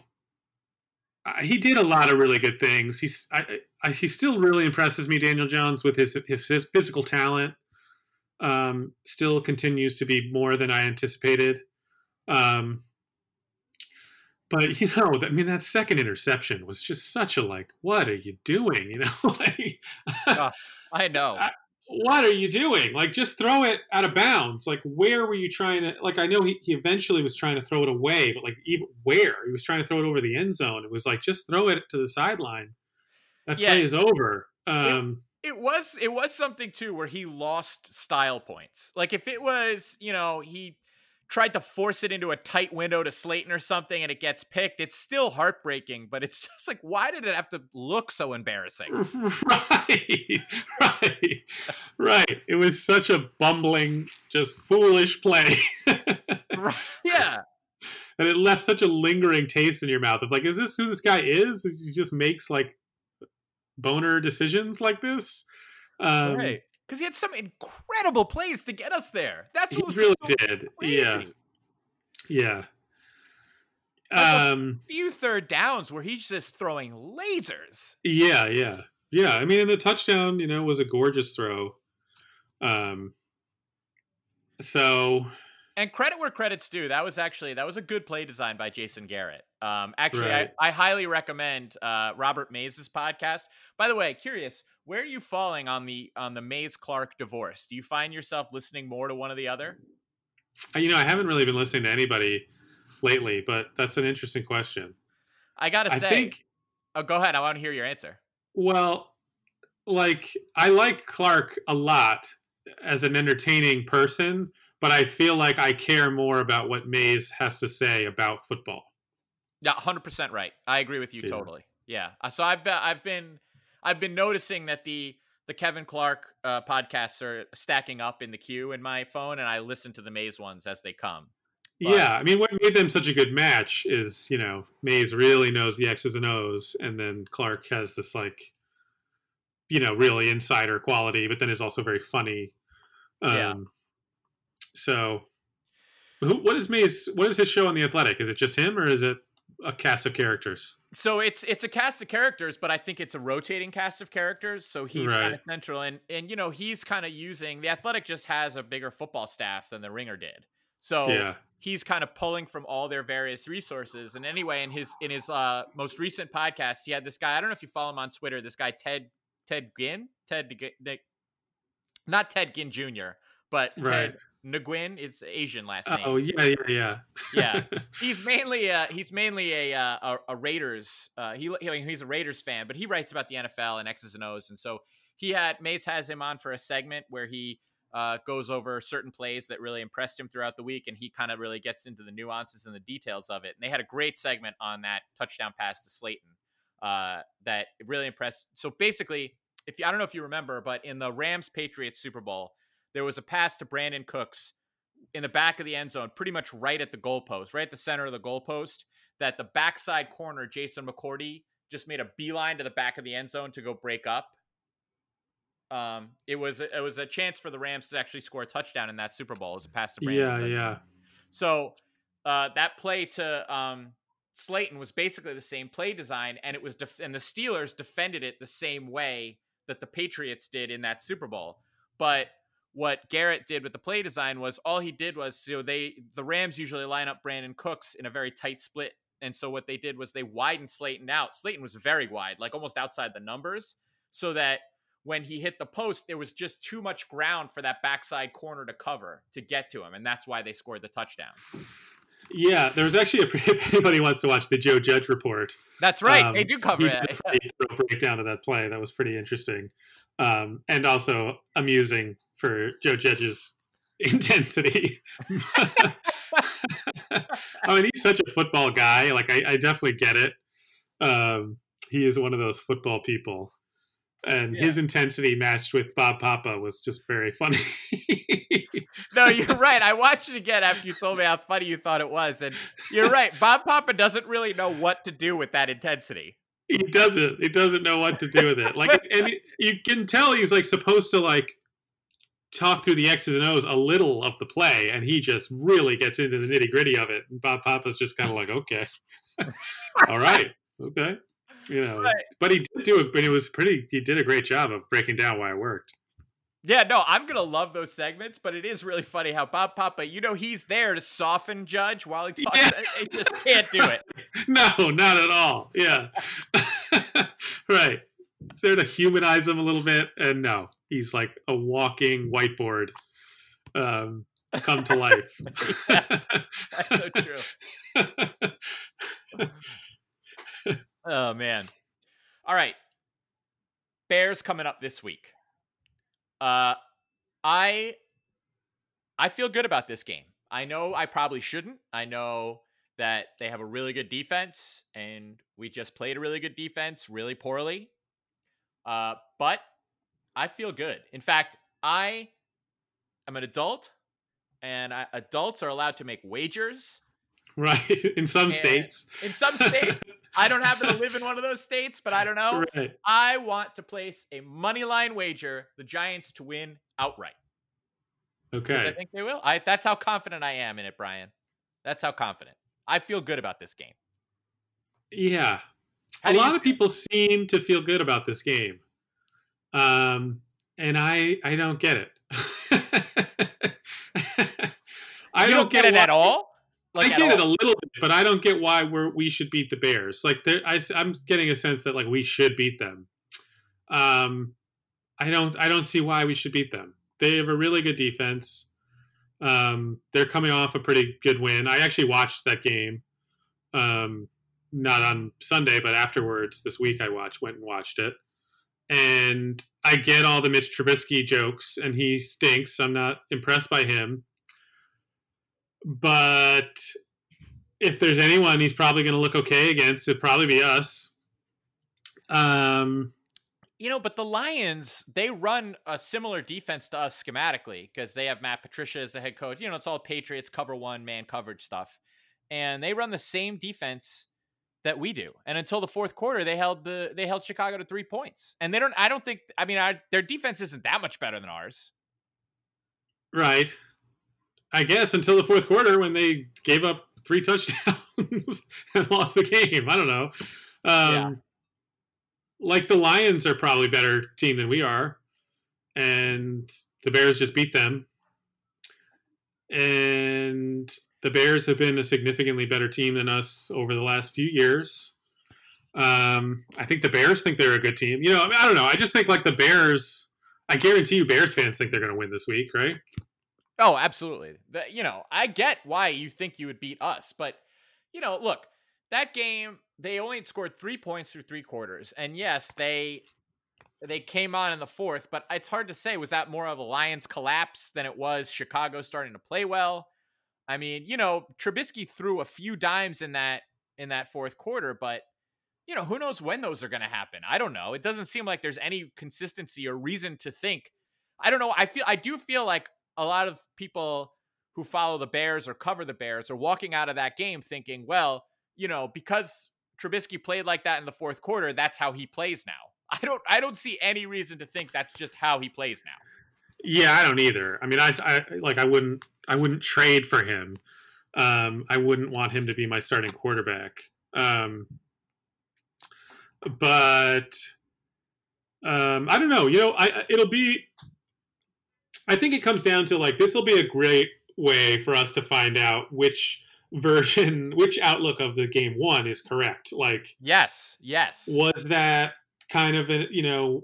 he did a lot of really good things. He's I, I, he still really impresses me, Daniel Jones, with his his, his physical talent. Um, still continues to be more than I anticipated. Um, but you know, I mean, that second interception was just such a like, what are you doing? You know, like, I know. I- what are you doing? Like, just throw it out of bounds. Like, where were you trying to? Like, I know he, he eventually was trying to throw it away, but like, even where he was trying to throw it over the end zone. It was like, just throw it to the sideline. That Yeah. play is over. Um, It was it was something too where he lost style points. Like if it was, you know, he tried to force it into a tight window to Slayton or something and it gets picked, it's still heartbreaking, but it's just like why did it have to look so embarrassing? right, right, right. It was such a bumbling, just foolish play. Right. yeah. and it left such a lingering taste in your mouth of like, is this who this guy is? He just makes like boner decisions like this. Um, right. Cuz he had some incredible plays to get us there. That's He what was really so did. crazy. Yeah, yeah. Like a- Um, Few third downs where he's just throwing lasers. yeah, yeah, yeah. I mean, the touchdown, you know, was a gorgeous throw. Um, so And credit where credit's due. That was actually that was a good play design by Jason Garrett. Um, actually, Right. I, I highly recommend uh, Robert Mays' podcast. By the way, curious, where are you falling on the on the Mays Clark divorce? Do you find yourself listening more to one or the other? Uh, You know, I haven't really been listening to anybody lately, but that's an interesting question. I gotta I say, think, oh, go ahead. I want to hear your answer. well, like I like Clark a lot as an entertaining person, but I feel like I care more about what Mays has to say about football. Yeah, hundred percent right. I agree with you Yeah. totally. Yeah. Uh, So I've been I've been I've been noticing that the the Kevin Clark uh, podcasts are stacking up in the queue in my phone, and I listen to the Mays ones as they come. But- yeah, I mean, what made them such a good match is you know Mays really knows the X's and O's, and then Clark has this like, you know, really insider quality, but then is also very funny. Um, Yeah. So, who, what is Mays? What is his show on the Athletic? Is it just him, or is it a cast of characters? So it's it's a cast of characters, but I think it's a rotating cast of characters. So he's kind of central, and and you know he's kind of using the Athletic just has a bigger football staff than the Ringer did. So Yeah, he's kind of pulling from all their various resources. And anyway, in his in his uh, most recent podcast, he had this guy. I don't know if you follow him on Twitter. This guy Ted Ted Ginn, Ted Nick, not Ted Ginn Jr., but Right. Ted Nguyen. It's Asian last name. Oh yeah, yeah, yeah. Yeah. he's mainly uh he's mainly a uh, a, a Raiders uh he, he I mean, he's a Raiders fan, but he writes about the NFL and X's and O's, and so he had Mays has him on for a segment where he uh, goes over certain plays that really impressed him throughout the week, and he kind of really gets into the nuances and the details of it. And they had a great segment on that touchdown pass to Slayton uh, that really impressed. So basically, if you, I don't know if you remember, but in the Rams Patriots Super Bowl, there was a pass to Brandin Cooks in the back of the end zone, pretty much right at the goalpost, right at the center of the goalpost, that the backside corner, Jason McCourty, just made a beeline to the back of the end zone to go break up. Um, it was it was a chance for the Rams to actually score a touchdown in that Super Bowl. It was a pass to Brandin. yeah, Cooks. yeah. So uh, that play to um, Slayton was basically the same play design, and it was def- and the Steelers defended it the same way that the Patriots did in that Super Bowl. But what Garrett did with the play design was all he did was so they the Rams usually line up Brandin Cooks in a very tight split, and so what they did was they widened Slayton out. Slayton was very wide, like almost outside the numbers, so that when he hit the post, there was just too much ground for that backside corner to cover to get to him, and that's why they scored the touchdown. Yeah, there was actually a if anybody wants to watch the Joe Judge report, That's right. Um, they do cover he that. did a pretty thorough breakdown of that play. That was pretty interesting, um, and also amusing for Joe Judge's intensity. I mean, he's such a football guy. Like, I, I definitely get it. Um, he is one of those football people, and Yeah. his intensity matched with Bob Papa was just very funny. no, you're right. I watched it again after you told me how funny you thought it was, and you're right. Bob Papa doesn't really know what to do with that intensity. He doesn't. He doesn't know what to do with it. Like and you can tell he's like supposed to like talk through the x's and o's a little of the play and he just really gets into the nitty gritty of it and bob papa's just kind of like okay. All right. Okay. You know. Right. but he did do it but it was pretty he did a great job of breaking down why it worked Yeah, no, I'm gonna love those segments, but it is really funny how Bob Papa, you know, he's there to soften Judge while he talks. Yeah. He just can't do it. no not at all yeah right it's there to humanize him a little bit and no he's like a walking whiteboard um, come to life. That's so true. Oh man. All right. Bears coming up this week. Uh I I feel good about this game. I know I probably shouldn't. I know that they have a really good defense and we just played a really good defense really poorly. Uh but I feel good. In fact, I am an adult and I, adults are allowed to make wagers right. In some And- states. in some states. I don't happen to live in one of those states, but I don't know. Right. I want to place a money line wager the Giants to win outright. Okay. I think they will. I that's how confident I am in it, Brian. That's how confident. I feel good about this game. Yeah. How a do you lot of people seem to feel good about this game. Um, and I I don't get it. I you don't get it why- at all. I get it a little bit, but I don't get why we're we should beat the Bears. Like there, I, am getting a sense that like we should beat them. Um, I don't I don't see why we should beat them. They have a really good defense. Um, they're coming off a pretty good win. I actually watched that game. Um, not on Sunday, but afterwards this week I watched went and watched it. And I get all the Mitch Trubisky jokes, and he stinks. I'm not impressed by him. But if there's anyone he's probably going to look okay against, it'd probably be us. Um, You know, but the Lions, they run a similar defense to us schematically because they have Matt Patricia as the head coach. You know, it's all Patriots cover one man coverage stuff. And they run the same defense that we do. And until the fourth quarter, they held the they held Chicago to three points. And they don't I don't think I mean I, their defense isn't that much better than ours. right. I guess until the fourth quarter when they gave up three touchdowns and lost the game. I don't know. Um, Yeah. Like the Lions are probably better team than we are, and the Bears just beat them. And the Bears have been a significantly better team than us over the last few years. Um, I think the Bears think they're a good team. You know, I, mean, I don't know. I just think like the Bears. I guarantee you, Bears fans think they're going to win this week, right? Oh, absolutely. The, you know, I get why you think you would beat us, but you know, look, that game they only scored three points through three quarters, and yes, they they came on in the fourth, but it's hard to say was that more of a Lions collapse than it was Chicago starting to play well. I mean, you know, Trubisky threw a few dimes in that in that fourth quarter, but you know, who knows when those are going to happen? I don't know. It doesn't seem like there's any consistency or reason to think. I don't know. I feel I do feel like a lot of people who follow the Bears or cover the Bears are walking out of that game thinking, well, you know, because Trubisky played like that in the fourth quarter, that's how he plays now. I don't I don't see any reason to think that's just how he plays now. Yeah, I don't either. I mean, I, I like I wouldn't I wouldn't trade for him. Um, I wouldn't want him to be my starting quarterback. Um, but um, I don't know. You know, I I- it'll be. I think it comes down to like this will be a great way for us to find out which version, which outlook of the game one is correct. Like, Yes, yes. was that kind of a you know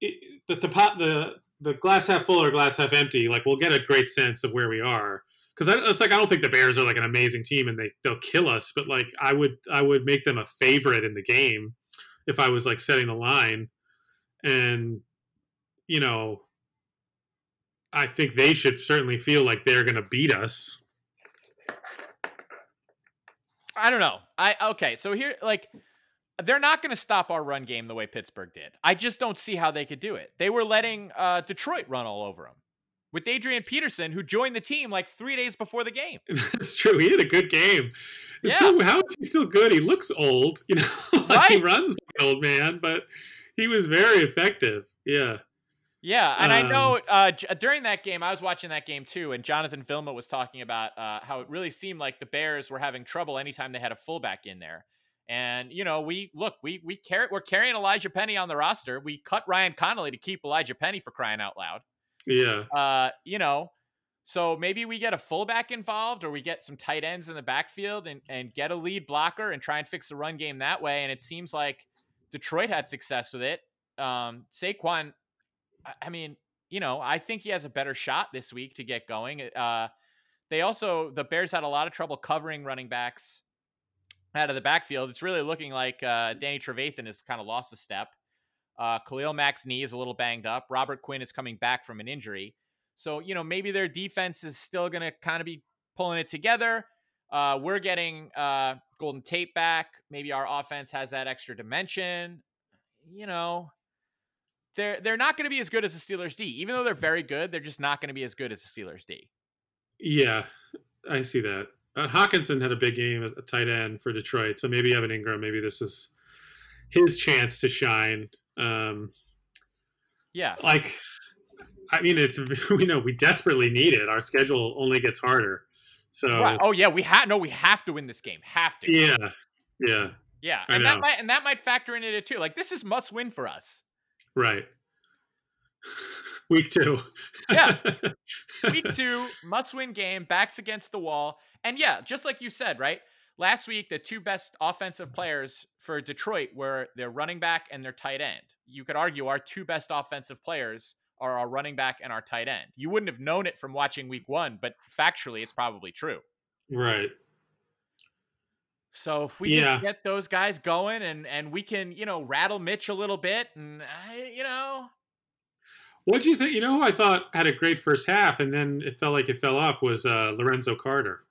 it, the the pot the the glass half full or glass half empty like we'll get a great sense of where we are because it's like i don't think the bears are like an amazing team and they they'll kill us but like i would i would make them a favorite in the game if i was like setting the line and you know i think they should certainly feel like they're going to beat us I don't know. I okay, so here like they're not going to stop our run game the way Pittsburgh did. I just don't see how they could do it. They were letting uh, Detroit run all over them with Adrian Peterson, who joined the team like three days before the game. That's true. He had a good game. Yeah. So how is he still good? He looks old, you know. like he runs like an old man, but he was very effective. Yeah. Yeah, and I Um, know uh, j- during that game, I was watching that game too, and Jonathan Vilma was talking about uh, how it really seemed like the Bears were having trouble anytime they had a fullback in there. And you know, we look, we we carry, we're carrying Elijhaa Penny on the roster. We cut Ryan Connelly to keep Elijhaa Penny for crying out loud. Yeah. Uh, you know, so maybe we get a fullback involved, or we get some tight ends in the backfield and and get a lead blocker and try and fix the run game that way. And it seems like Detroit had success with it. Um, Saquon I- mean, you know, I think he has a better shot this week to get going. Uh, they also the Bears had a lot of trouble covering running backs out of the backfield. It's really looking like uh, Danny Trevathan has kind of lost a step. Uh, Khalil Mack's knee is a little banged up. Robert Quinn is coming back from an injury. So, you know, maybe their defense is still going to kind of be pulling it together. Uh, we're getting uh, Golden Tate back. Maybe our offense has that extra dimension. You know, they're they're not going to be as good as the Steelers D. Even though they're very good, they're just not going to be as good as the Steelers D. Yeah, I see that. Uh, Hockenson had a big game as a tight end for Detroit, so maybe Evan Engram. Maybe this is his chance to shine. Um, Yeah. like, I mean, it's we know we desperately need it. Our schedule only gets harder. So Right. Oh yeah, we have no, we have to win this game. Have to. yeah, yeah, Yeah. And that might and that might factor into it too. Like this is must win for us. Right. Week two. Yeah. Week two, must win game, backs against the wall. And yeah, just like you said, right? Last week, the two best offensive players for Detroit were their running back and their tight end. You could argue our two best offensive players are our running back and our tight end. You wouldn't have known it from watching week one, but factually, it's probably true. right. So if we Yeah. just get those guys going and and we can, you know, rattle Mitch a little bit and I, you know, What do you think? You know who I thought had a great first half, and then it felt like it fell off was uh, Lorenzo Carter.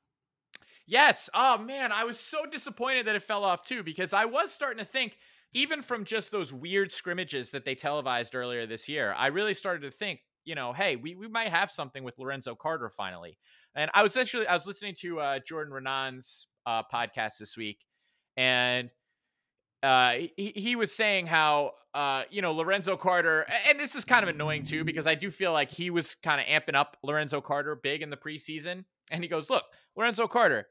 Yes. Oh man, I was so disappointed that it fell off too because I was starting to think even from just those weird scrimmages that they televised earlier this year, I really started to think, you know, hey, we, we might have something with Lorenzo Carter finally. And I was actually I was listening to uh, Jordan Raanan's uh, podcast this week, and uh, he, he was saying how uh, you know Lorenzo Carter, and this is kind of annoying too because I do feel like he was kind of amping up Lorenzo Carter big in the preseason, and he goes, "Look, Lorenzo Carter,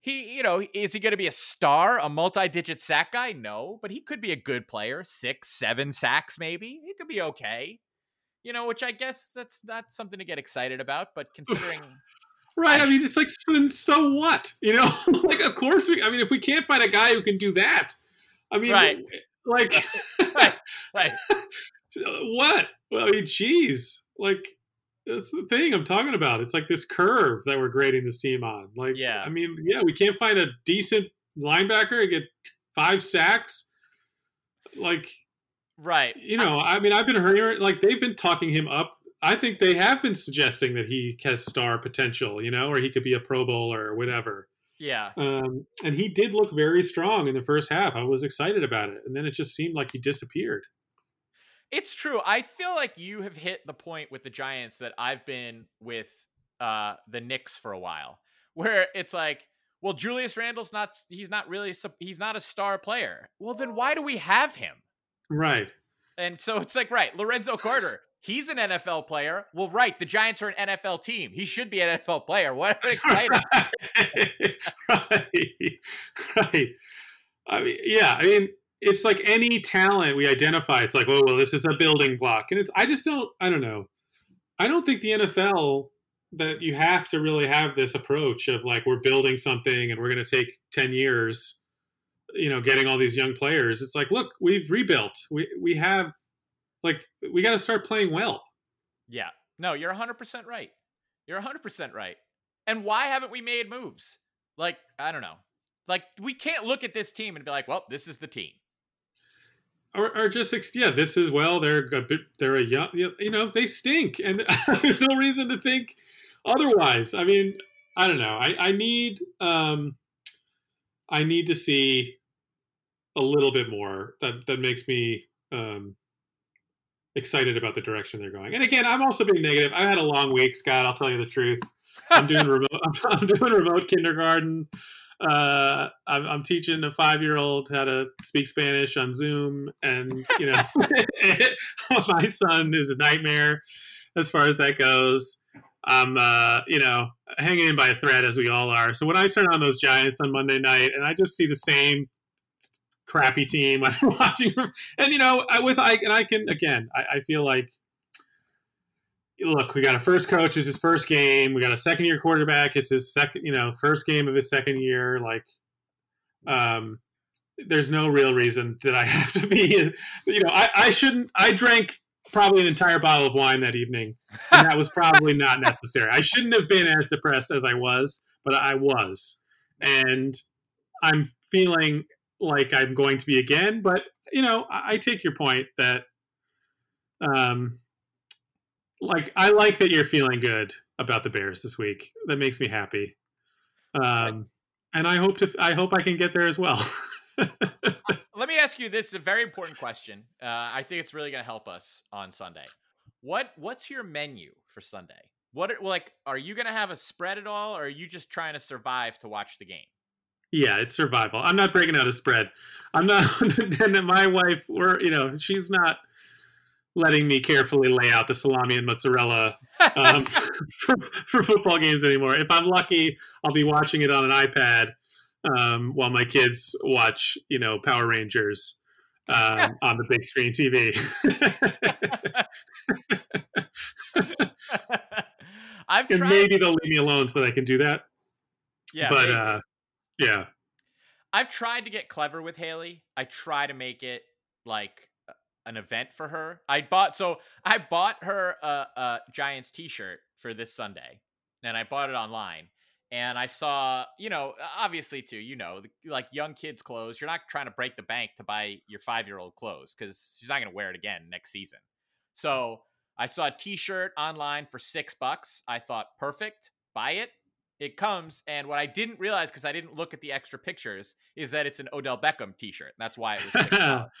he you know is he going to be a star, a multi-digit sack guy? No, but he could be a good player, six, seven sacks maybe. He could be okay." You know, which I guess that's not something to get excited about, but considering Right. I- I mean, it's like, so, what? You know, like, of course we. I mean, if we can't find a guy who can do that, I mean, Right. like, right, right. what? Well, I mean, geez, like, that's the thing I'm talking about. It's like this curve that we're grading this team on. Like, Yeah. I mean, yeah, we can't find a decent linebacker and get five sacks. Like, Right. you know, I mean, I've been hearing like they've been talking him up. I think they have been suggesting that he has star potential, you know, or he could be a Pro Bowler or whatever. Yeah. Um, and he did look very strong in the first half. I was excited about it, and then it just seemed like he disappeared. It's true. I feel like you have hit the point with the Giants that I've been with uh, the Knicks for a while, where it's like, well, Julius Randle's not. He's not really. He's not a star player. Well, then why do we have him? Right. And so it's like, right, Lorenzo Carter. He's an NFL player. Well, right, the Giants are an NFL team. He should be an NFL player. What right. Right. I mean, yeah. I mean, it's like any talent we identify. It's like, oh, well, this is a building block, and it's. I just don't. I don't know. I don't think the NFL that you have to really have this approach of like we're building something and we're going to take ten years. You know, getting all these young players. It's like, look, we've rebuilt. We we have, like, we got to start playing well. Yeah. No, you're 100% right. You're 100% right. And why haven't we made moves? Like, I don't know. Like, we can't look at this team and be like, well, this is the team. or, or just yeah this is well they're a bit they're a young you know they stink and there's no reason to think otherwise i mean i don't know i i need um i need to see a little bit more that that makes me um excited about the direction they're going and again i'm also being negative i had a long week scott i'll tell you the truth i'm doing remote i'm doing remote kindergarten uh, I'm, I'm teaching a five year old how to speak Spanish on Zoom, and you know, my son is a nightmare as far as that goes. I'm, uh, you know, hanging in by a thread as we all are. So when I turn on those Giants on Monday night, and I just see the same crappy team I'm watching, and you know, I, with I and I can again, I, I feel like look, we got a first coach. It's his first game. We got a second year quarterback. It's his second, you know, first game of his second year. Like, um, there's no real reason that I have to be. You know, I, I shouldn't. I drank probably an entire bottle of wine that evening, and that was probably not necessary. I shouldn't have been as depressed as I was, but I was, and I'm feeling like I'm going to be again. But you know, I, I take your point that, um, like I like that you're feeling good about the Bears this week. That makes me happy. Um, and I hope to I hope I can get there as well. Let me ask you this: a very important question. Uh, I think it's really going to help us on Sunday. What What's your menu for Sunday? What like are you going to have a spread at all, or are you just trying to survive to watch the game? Yeah, it's survival. I'm not breaking out a spread. I'm not. and my wife, we're you know, she's not letting me carefully lay out the salami and mozzarella um, for, for football games anymore. If I'm lucky, I'll be watching it on an iPad um, while my kids watch, you know, Power Rangers um, on the big screen TV. I've and tried. maybe they'll leave me alone so that I can do that. yeah, but uh, yeah, I've tried to get clever with Haley. I try to make it like an event for her. I bought so I bought her a, a Giants T-shirt for this Sunday, and I bought it online. And I saw, you know, obviously too, you know, like young kids' clothes. You're not trying to break the bank to buy your five year old clothes because she's not going to wear it again next season. So I saw a T-shirt online for six bucks. I thought, perfect, buy it. It comes, and what I didn't realize because I didn't look at the extra pictures is that it's an Odell Beckham T-shirt. That's why it was picked out.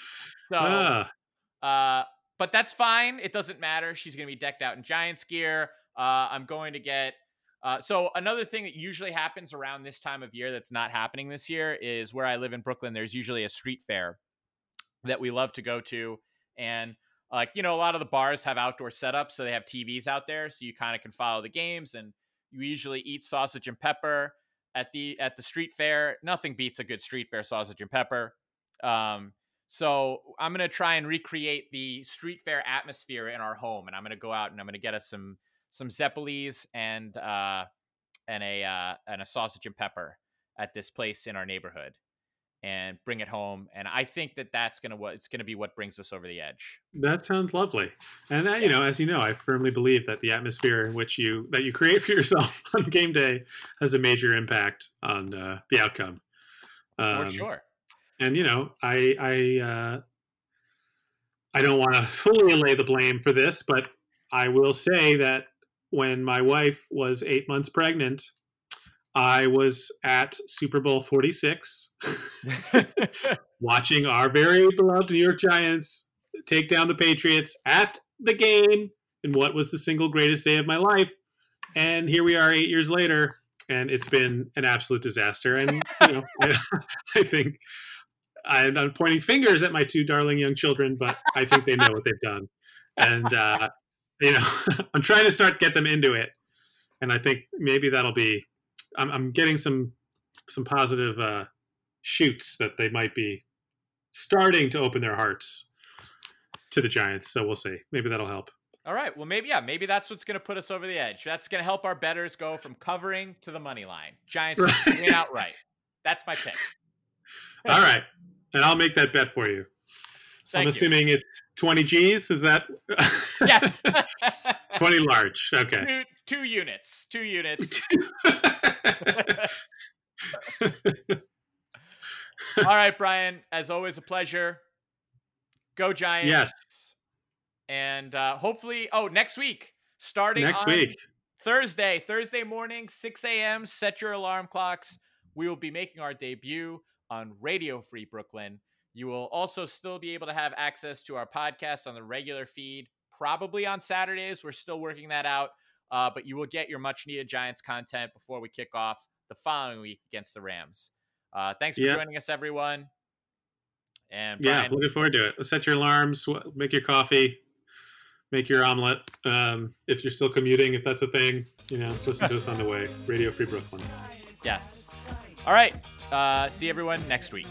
So, Ah, uh, but that's fine. It doesn't matter. She's going to be decked out in Giants gear. Uh, I'm going to get. Uh, so another thing that usually happens around this time of year that's not happening this year is where I live in Brooklyn. There's usually a street fair that we love to go to, and like you know, a lot of the bars have outdoor setups, so they have TVs out there, so you kind of can follow the games. And you usually eat sausage and pepper at the at the street fair. Nothing beats a good street fair sausage and pepper. Um, so I'm gonna try and recreate the street fair atmosphere in our home, and I'm gonna go out and I'm gonna get us some some Zeppelis and uh, and a uh, and a sausage and pepper at this place in our neighborhood, and bring it home. And I think that that's gonna what it's gonna be what brings us over the edge. that sounds lovely. And uh, you know, as you know, I firmly believe that the atmosphere in which you that you create for yourself on game day has a major impact on uh, the outcome. For Um, sure. and you know i i uh i don't want to fully lay the blame for this but i will say that when my wife was eight months pregnant i was at super bowl 46 watching our very beloved new york giants take down the patriots at the game in what was the single greatest day of my life. And here we are eight years later and it's been an absolute disaster. And you know I, I think I, I'm pointing fingers at my two darling young children, but I think they know what they've done, and uh, you know, I'm trying to start get them into it, and I think maybe that'll be. I'm, I'm getting some some positive uh, shoots that they might be starting to open their hearts to the Giants. So we'll see. Maybe that'll help. All right. Well, maybe yeah, maybe that's what's going to put us over the edge. That's going to help our betters go from covering to the money line. Giants Right. win outright. That's my pick. All right, and I'll make that bet for you. Thank I'm you. assuming it's 20 G's. Is that? Yes. 20 large. Okay. two, two units. Two units. All right, Brian. As always, a pleasure. Go Giants. yes. And uh, hopefully, oh, next week, starting Next week. Thursday, Thursday morning, 6 a.m. Set your alarm clocks. We will be making our debut on Radio Free Brooklyn. You will also still be able to have access to our podcast on the regular feed, probably on Saturdays. We're still working that out, uh, but you will get your much needed Giants content before we kick off the following week against the Rams. Uh, thanks for Yeah. joining us, everyone. And Yeah, Brian, looking forward to it. Set your alarms, make your coffee, make your omelet. Um, if you're still commuting, if that's a thing, you know, listen to us on the way. Radio Free Brooklyn. yes. All right. Uh, see everyone next week.